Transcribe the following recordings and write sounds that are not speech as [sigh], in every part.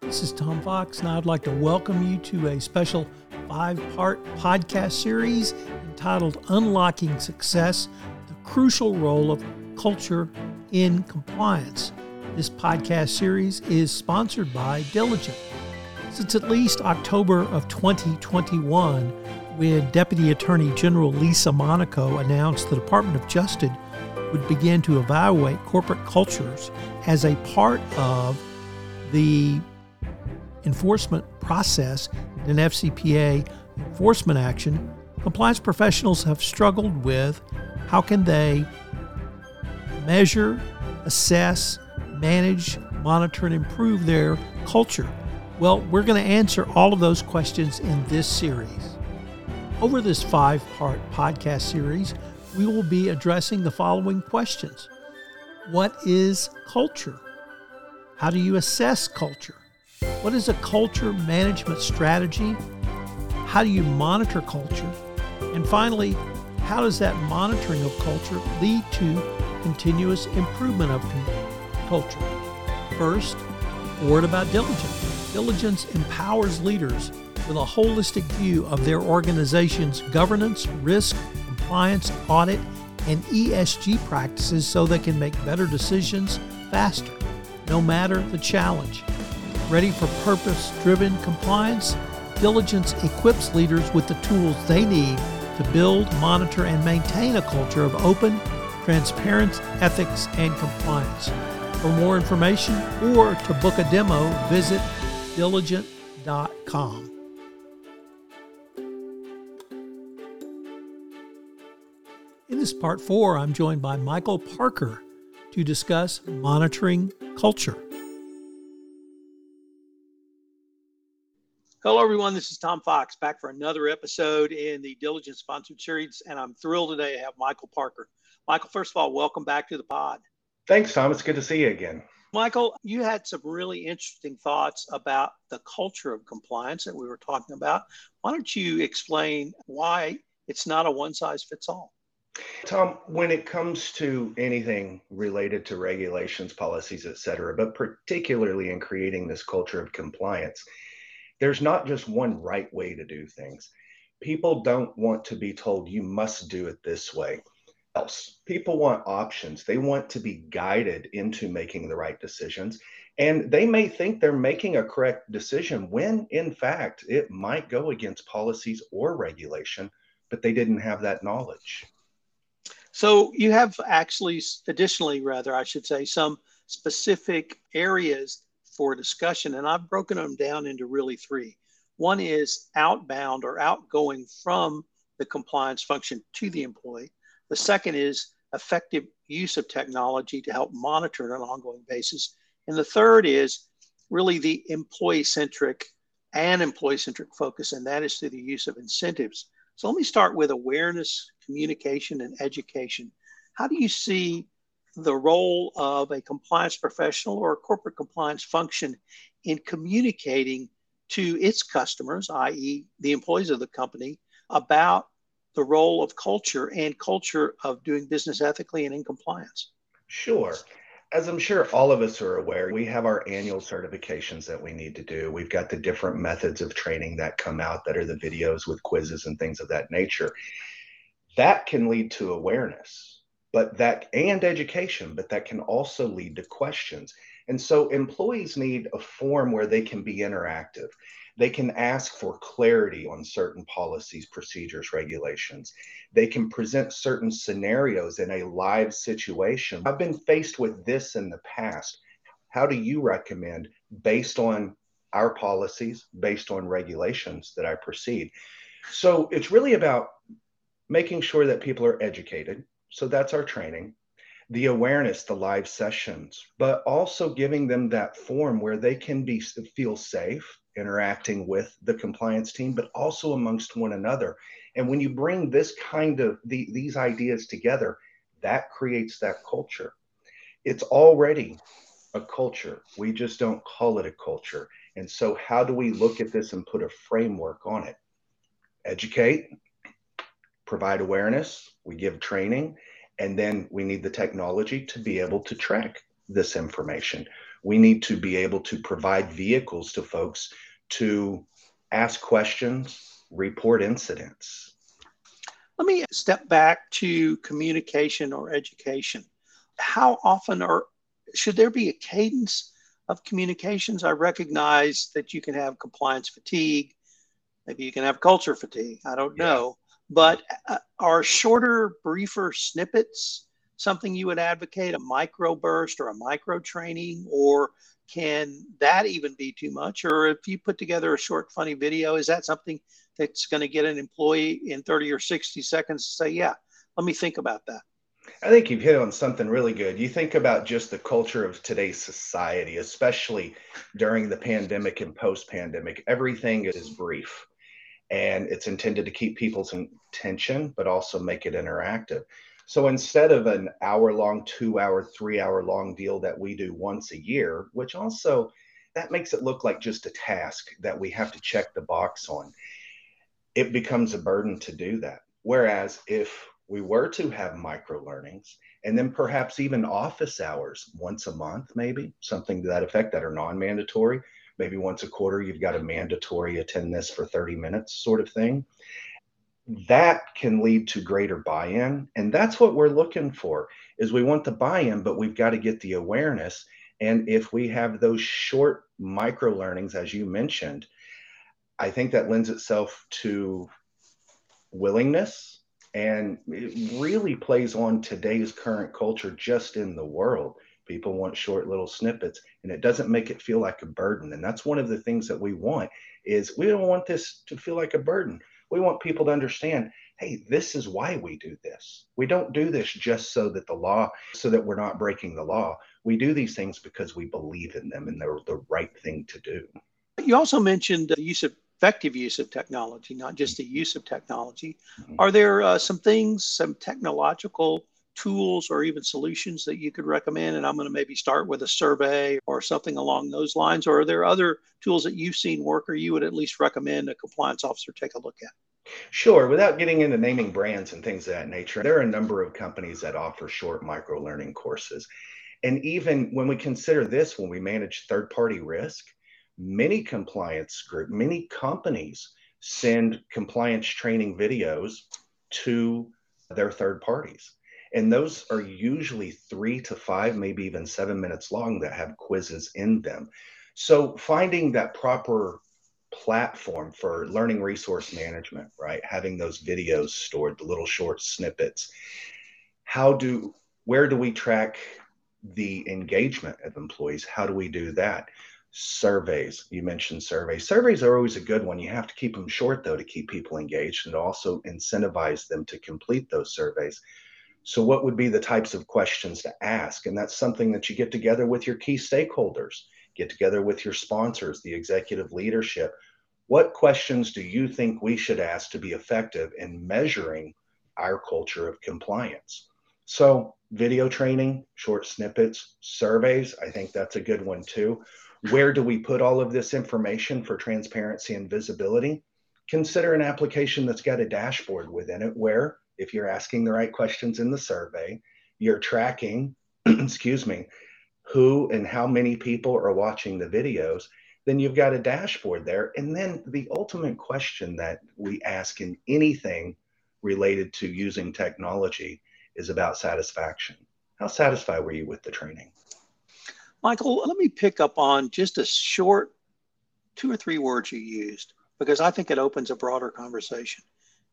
This is Tom Fox, and I'd like to welcome you to a special five part podcast series entitled Unlocking Success The Crucial Role of Culture in Compliance. This podcast series is sponsored by Diligent. Since at least October of 2021, when Deputy Attorney General Lisa Monaco announced the Department of Justice would begin to evaluate corporate cultures as a part of the enforcement process in an FCPA enforcement action, compliance professionals have struggled with how can they measure, assess, manage, monitor, and improve their culture. Well, we're going to answer all of those questions in this series. Over this five part podcast series, we will be addressing the following questions What is culture? How do you assess culture? What is a culture management strategy? How do you monitor culture? And finally, how does that monitoring of culture lead to continuous improvement of culture? First, a word about Diligent. Diligent empowers leaders with a holistic view of their organization's governance, risk, compliance, audit, and ESG practices so they can make better decisions faster, no matter the challenge. Ready for purpose driven compliance? Diligent equips leaders with the tools they need to build, monitor, and maintain a culture of open, transparent ethics and compliance. For more information or to book a demo, visit diligent.com. In this part four, I'm joined by Michael Parker to discuss monitoring culture. Hello, everyone. This is Tom Fox back for another episode in the Diligent sponsored series, and I'm thrilled today to have Michael Parker. Michael, first of all, welcome back to the pod. Thanks, Tom. It's good to see you again. Michael, you had some really interesting thoughts about the culture of compliance that we were talking about. Why don't you explain why it's not a one size fits all? Tom, when it comes to anything related to regulations, policies, et cetera, but particularly in creating this culture of compliance, there's not just one right way to do things. People don't want to be told you must do it this way. Else, people want options. They want to be guided into making the right decisions. And they may think they're making a correct decision when, in fact, it might go against policies or regulation, but they didn't have that knowledge. So you have actually, additionally, rather, I should say, some specific areas for discussion, and I've broken them down into really three. One is outbound or outgoing from the compliance function to the employee. The second is effective use of technology to help monitor on an ongoing basis. And the third is really the employee centric and employee centric focus, and that is through the use of incentives. So let me start with awareness, communication, and education. How do you see the role of a compliance professional or a corporate compliance function in communicating to its customers, i.e., the employees of the company, about the role of culture and culture of doing business ethically and in compliance? Sure. As I'm sure all of us are aware, we have our annual certifications that we need to do. We've got the different methods of training that come out that are the videos with quizzes and things of that nature. That can lead to awareness, but that and education, but that can also lead to questions. And so employees need a form where they can be interactive. They can ask for clarity on certain policies, procedures, regulations. They can present certain scenarios in a live situation. I've been faced with this in the past. How do you recommend, based on our policies, based on regulations, that I proceed? So it's really about making sure that people are educated. So that's our training the awareness, the live sessions, but also giving them that form where they can be feel safe interacting with the compliance team, but also amongst one another. And when you bring this kind of the, these ideas together, that creates that culture. It's already a culture. We just don't call it a culture. And so, how do we look at this and put a framework on it? Educate, provide awareness, we give training, and then we need the technology to be able to track this information. We need to be able to provide vehicles to folks to ask questions, report incidents. Let me step back to communication or education. How often or should there be a cadence of communications? I recognize that you can have compliance fatigue, maybe you can have culture fatigue. I don't know. But uh, are shorter, briefer snippets something you would advocate, a micro burst or a micro training, or can that even be too much? Or if you put together a short, funny video, is that something that's going to get an employee in 30 or 60 seconds to say, yeah, let me think about that? I think you've hit on something really good. You think about just the culture of today's society, especially during the pandemic and post pandemic, everything is brief and it's intended to keep people's attention, but also make it interactive. So instead of an hour long, two hour, three hour long deal that we do once a year, which also that makes it look like just a task that we have to check the box on, it becomes a burden to do that. Whereas if we were to have micro learnings and then perhaps even office hours once a month, maybe something to that effect that are non mandatory, maybe once a quarter you've got a mandatory attend this for 30 minutes sort of thing. That can lead to greater buy-in and that's what we're looking for is we want the buy-in but we've got to get the awareness. And if we have those short micro learnings as you mentioned i think that lends itself to willingness and it really plays on today's current culture just in the world People want short little snippets and it doesn't make it feel like a burden. And that's one of the things that we want is we don't want this to feel like a burden. We want people to understand, hey, this is why we do this. We don't do this just so that the law, so that we're not breaking the law. We do these things because we believe in them and they're the right thing to do. You also mentioned the use of effective use of technology, not just the use of technology. Mm-hmm. Are there uh, some things, some technological tools or even solutions that you could recommend? And I'm going to maybe start with a survey or something along those lines. Or are there other tools that you've seen work or you would at least recommend a compliance officer take a look at? Sure. Without getting into naming brands and things of that nature, there are a number of companies that offer short micro learning courses. And even when we consider this, when we manage third party risk, many compliance group, many companies send compliance training videos to their third parties. And those are usually three to five, maybe even seven minutes long that have quizzes in them. So finding that proper platform for learning resource management, right? Having those videos stored, the little short snippets. How do, where do we track the engagement of employees? How do we do that? Surveys, you mentioned surveys. Surveys are always a good one. You have to keep them short, though, to keep people engaged and also incentivize them to complete those surveys. So, what would be the types of questions to ask? And that's something that you get together with your key stakeholders, get together with your sponsors, the executive leadership. What questions do you think we should ask to be effective in measuring our culture of compliance? So, video training, short snippets, surveys, I think that's a good one too. Where do we put all of this information for transparency and visibility? Consider an application that's got a dashboard within it where if you're asking the right questions in the survey, you're tracking, [clears throat] excuse me, who and how many people are watching the videos, then you've got a dashboard there. And then the ultimate question that we ask in anything related to using technology is about satisfaction. How satisfied were you with the training? Michael, let me pick up on just a short two or three words you used because I think it opens a broader conversation.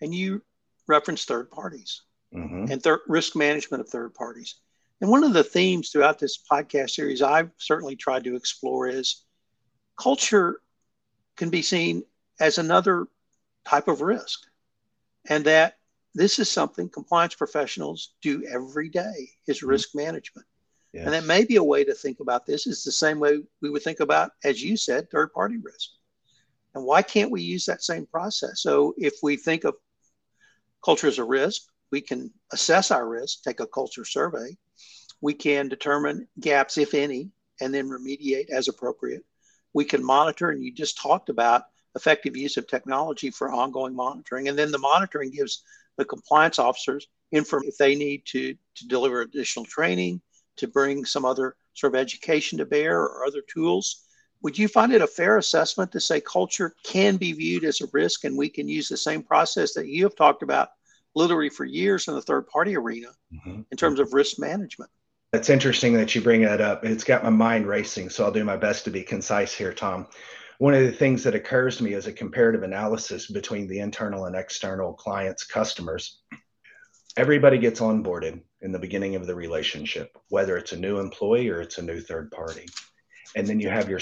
And you reference third parties mm-hmm. and thir- risk management of third parties. And one of the themes throughout this podcast series I've certainly tried to explore is culture can be seen as another type of risk. And that this is something compliance professionals do every day is mm-hmm. risk management. Yes. And that may be a way to think about this is the same way we would think about, as you said, third party risk. And why can't we use that same process? So if we think of culture is a risk. We can assess our risk, take a culture survey. We can determine gaps, if any, and then remediate as appropriate. We can monitor, and you just talked about effective use of technology for ongoing monitoring. And then the monitoring gives the compliance officers information if they need to, to deliver additional training, to bring some other sort of education to bear or other tools. Would you find it a fair assessment to say culture can be viewed as a risk and we can use the same process that you have talked about literally for years in the third party arena mm-hmm. in terms of risk management? It's interesting that you bring that up. It's got my mind racing, so I'll do my best to be concise here, Tom. One of the things that occurs to me is a comparative analysis between the internal and external clients, customers. Everybody gets onboarded in the beginning of the relationship, whether it's a new employee or it's a new third party. And then you have your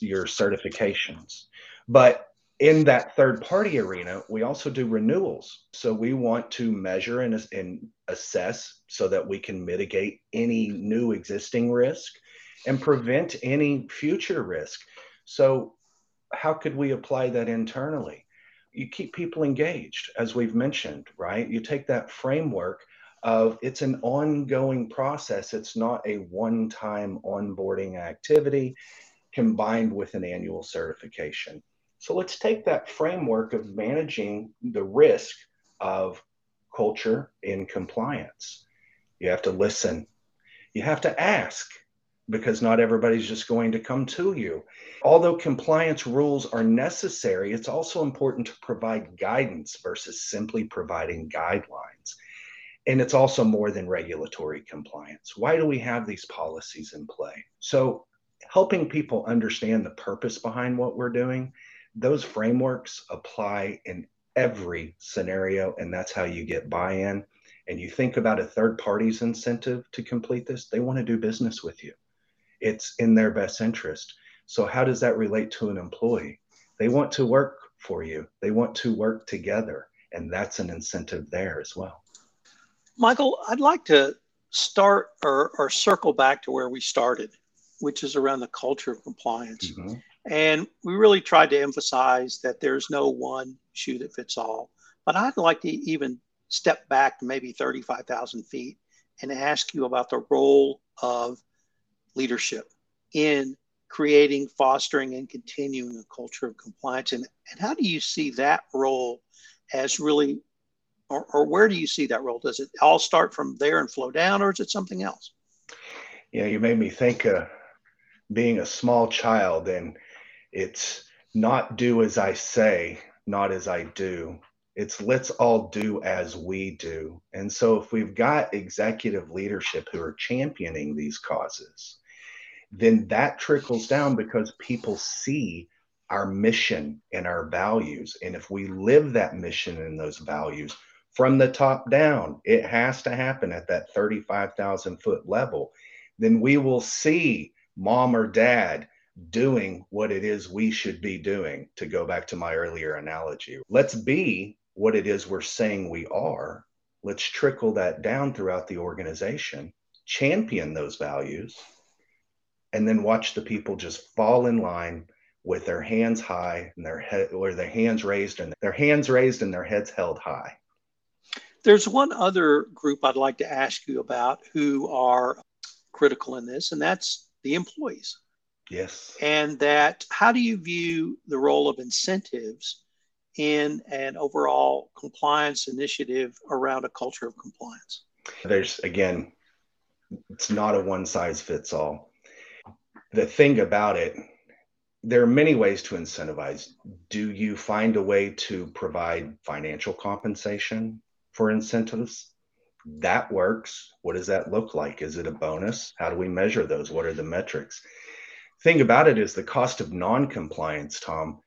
your certifications. But in that third party arena, we also do renewals. So we want to measure and, and assess so that we can mitigate any new existing risk and prevent any future risk. So, how could we apply that internally? You keep people engaged, as we've mentioned, right? You take that framework of it's an ongoing process. It's not a one time onboarding activity combined with an annual certification. So let's take that framework of managing the risk of culture in compliance. You have to listen. You have to ask because not everybody's just going to come to you. Although compliance rules are necessary, it's also important to provide guidance versus simply providing guidelines. And it's also more than regulatory compliance. Why do we have these policies in play? So, helping people understand the purpose behind what we're doing, those frameworks apply in every scenario, and that's how you get buy in. And you think about a third party's incentive to complete this, they want to do business with you. It's in their best interest. So, how does that relate to an employee? They want to work for you, they want to work together, and that's an incentive there as well. Michael, I'd like to start or, or circle back to where we started, which is around the culture of compliance. Mm-hmm. And we really tried to emphasize that there's no one shoe that fits all. But I'd like to even step back to maybe 35,000 feet and ask you about the role of leadership in creating, fostering, and continuing a culture of compliance. And, and how do you see that role as really or, or where do you see that role? Does it all start from there and flow down, or is it something else? Yeah, you made me think of being a small child, and it's not do as I say, not as I do. It's let's all do as we do. And so, if we've got executive leadership who are championing these causes, then that trickles down because people see our mission and our values. And if we live that mission and those values, from the top down. It has to happen at that 35,000 foot level. Then we will see mom or dad doing what it is we should be doing, to go back to my earlier analogy. Let's be what it is we're saying we are. Let's trickle that down throughout the organization, champion those values, and then watch the people just fall in line with their hands high and their head or their hands raised and their hands raised and their heads held high there's one other group I'd like to ask you about who are critical in this, and that's the employees. Yes. And that, how do you view the role of incentives in an overall compliance initiative around a culture of compliance? There's, again, it's not a one size fits all. The thing about it, there are many ways to incentivize. Do you find a way to provide financial compensation? For incentives. That works. What does that look like? Is it a bonus? How do we measure those? What are the metrics? Thing about it is the cost of non-compliance, Tom,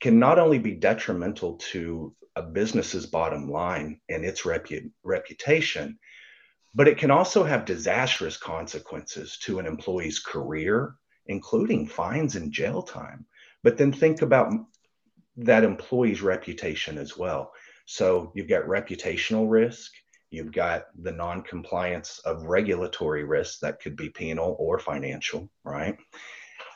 can not only be detrimental to a business's bottom line and its repu- reputation, but it can also have disastrous consequences to an employee's career, including fines and jail time. But then think about that employee's reputation as well. So you've got reputational risk, you've got the non-compliance of regulatory risk that could be penal or financial, right?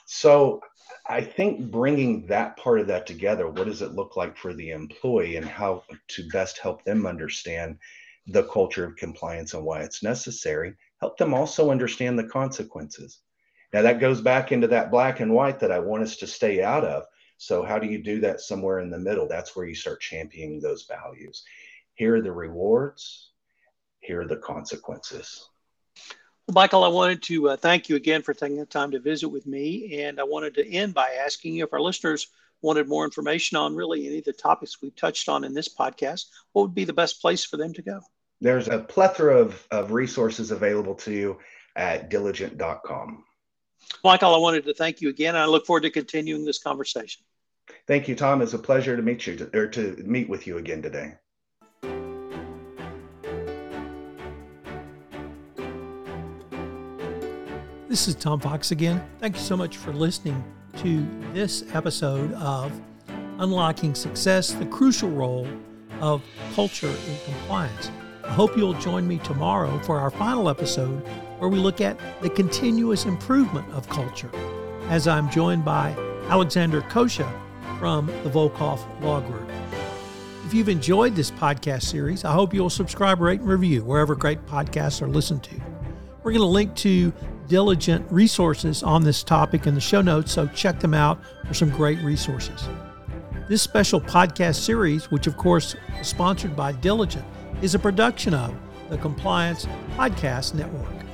So I think bringing that part of that together, what does it look like for the employee and how to best help them understand the culture of compliance and why it's necessary, help them also understand the consequences. Now that goes back into that black and white that I want us to stay out of. So, how do you do that somewhere in the middle? That's where you start championing those values. Here are the rewards, here are the consequences. Well, Michael, I wanted to uh, thank you again for taking the time to visit with me. And I wanted to end by asking you if our listeners wanted more information on really any of the topics we've touched on in this podcast, what would be the best place for them to go? There's a plethora of, of resources available to you at diligent.com. Michael, I wanted to thank you again. And I look forward to continuing this conversation. Thank you, Tom. It's a pleasure to meet you to, or to meet with you again today. This is Tom Fox again. Thank you so much for listening to this episode of Unlocking Success, the crucial role of culture in compliance. I hope you'll join me tomorrow for our final episode where we look at the continuous improvement of culture as I'm joined by Alexander Cotoia from the Volkov Law Group. If you've enjoyed this podcast series, I hope you'll subscribe, rate, and review wherever great podcasts are listened to. We're going to link to diligent resources on this topic in the show notes, so check them out for some great resources. This special podcast series, which of course is sponsored by Diligent, is a production of the Compliance Podcast Network.